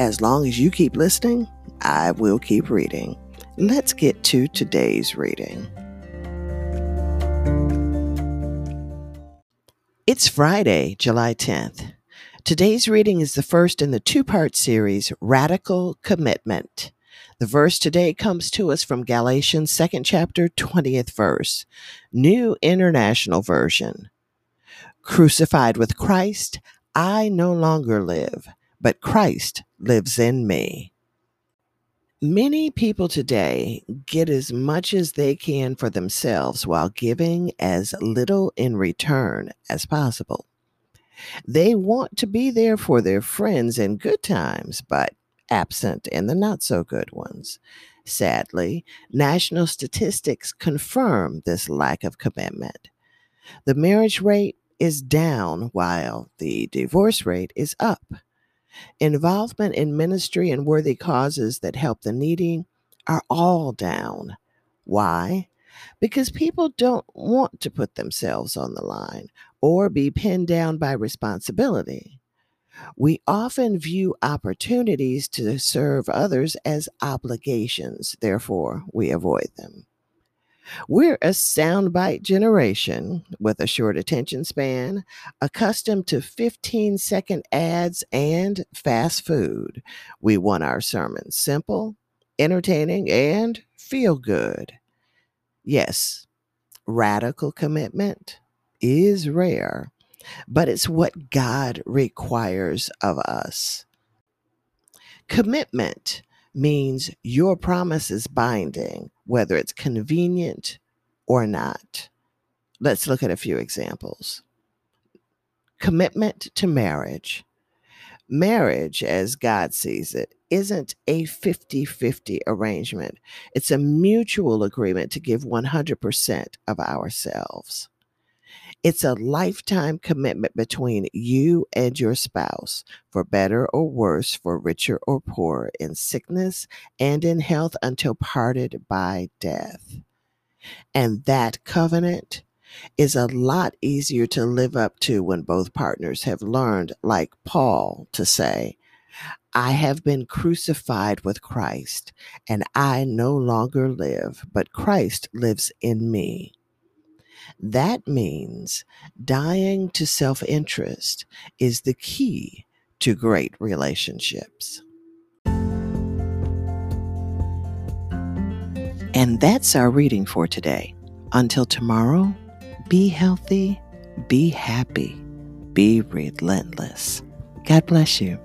as long as you keep listening, I will keep reading. Let's get to today's reading. It's Friday, July 10th. Today's reading is the first in the two part series, Radical Commitment. The verse today comes to us from Galatians 2nd chapter, 20th verse, New International Version. Crucified with Christ, I no longer live but Christ lives in me. Many people today get as much as they can for themselves while giving as little in return as possible. They want to be there for their friends in good times, but absent in the not so good ones. Sadly, national statistics confirm this lack of commitment. The marriage rate is down while the divorce rate is up. Involvement in ministry and worthy causes that help the needy are all down. Why? Because people don't want to put themselves on the line or be pinned down by responsibility. We often view opportunities to serve others as obligations, therefore, we avoid them. We're a soundbite generation with a short attention span, accustomed to 15 second ads and fast food. We want our sermons simple, entertaining, and feel good. Yes, radical commitment is rare, but it's what God requires of us. Commitment means your promise is binding, whether it's convenient or not. Let's look at a few examples. Commitment to marriage. Marriage, as God sees it, isn't a 50 50 arrangement. It's a mutual agreement to give 100% of ourselves. It's a lifetime commitment between you and your spouse, for better or worse, for richer or poorer, in sickness and in health until parted by death. And that covenant is a lot easier to live up to when both partners have learned, like Paul, to say, I have been crucified with Christ, and I no longer live, but Christ lives in me. That means dying to self interest is the key to great relationships. And that's our reading for today. Until tomorrow, be healthy, be happy, be relentless. God bless you.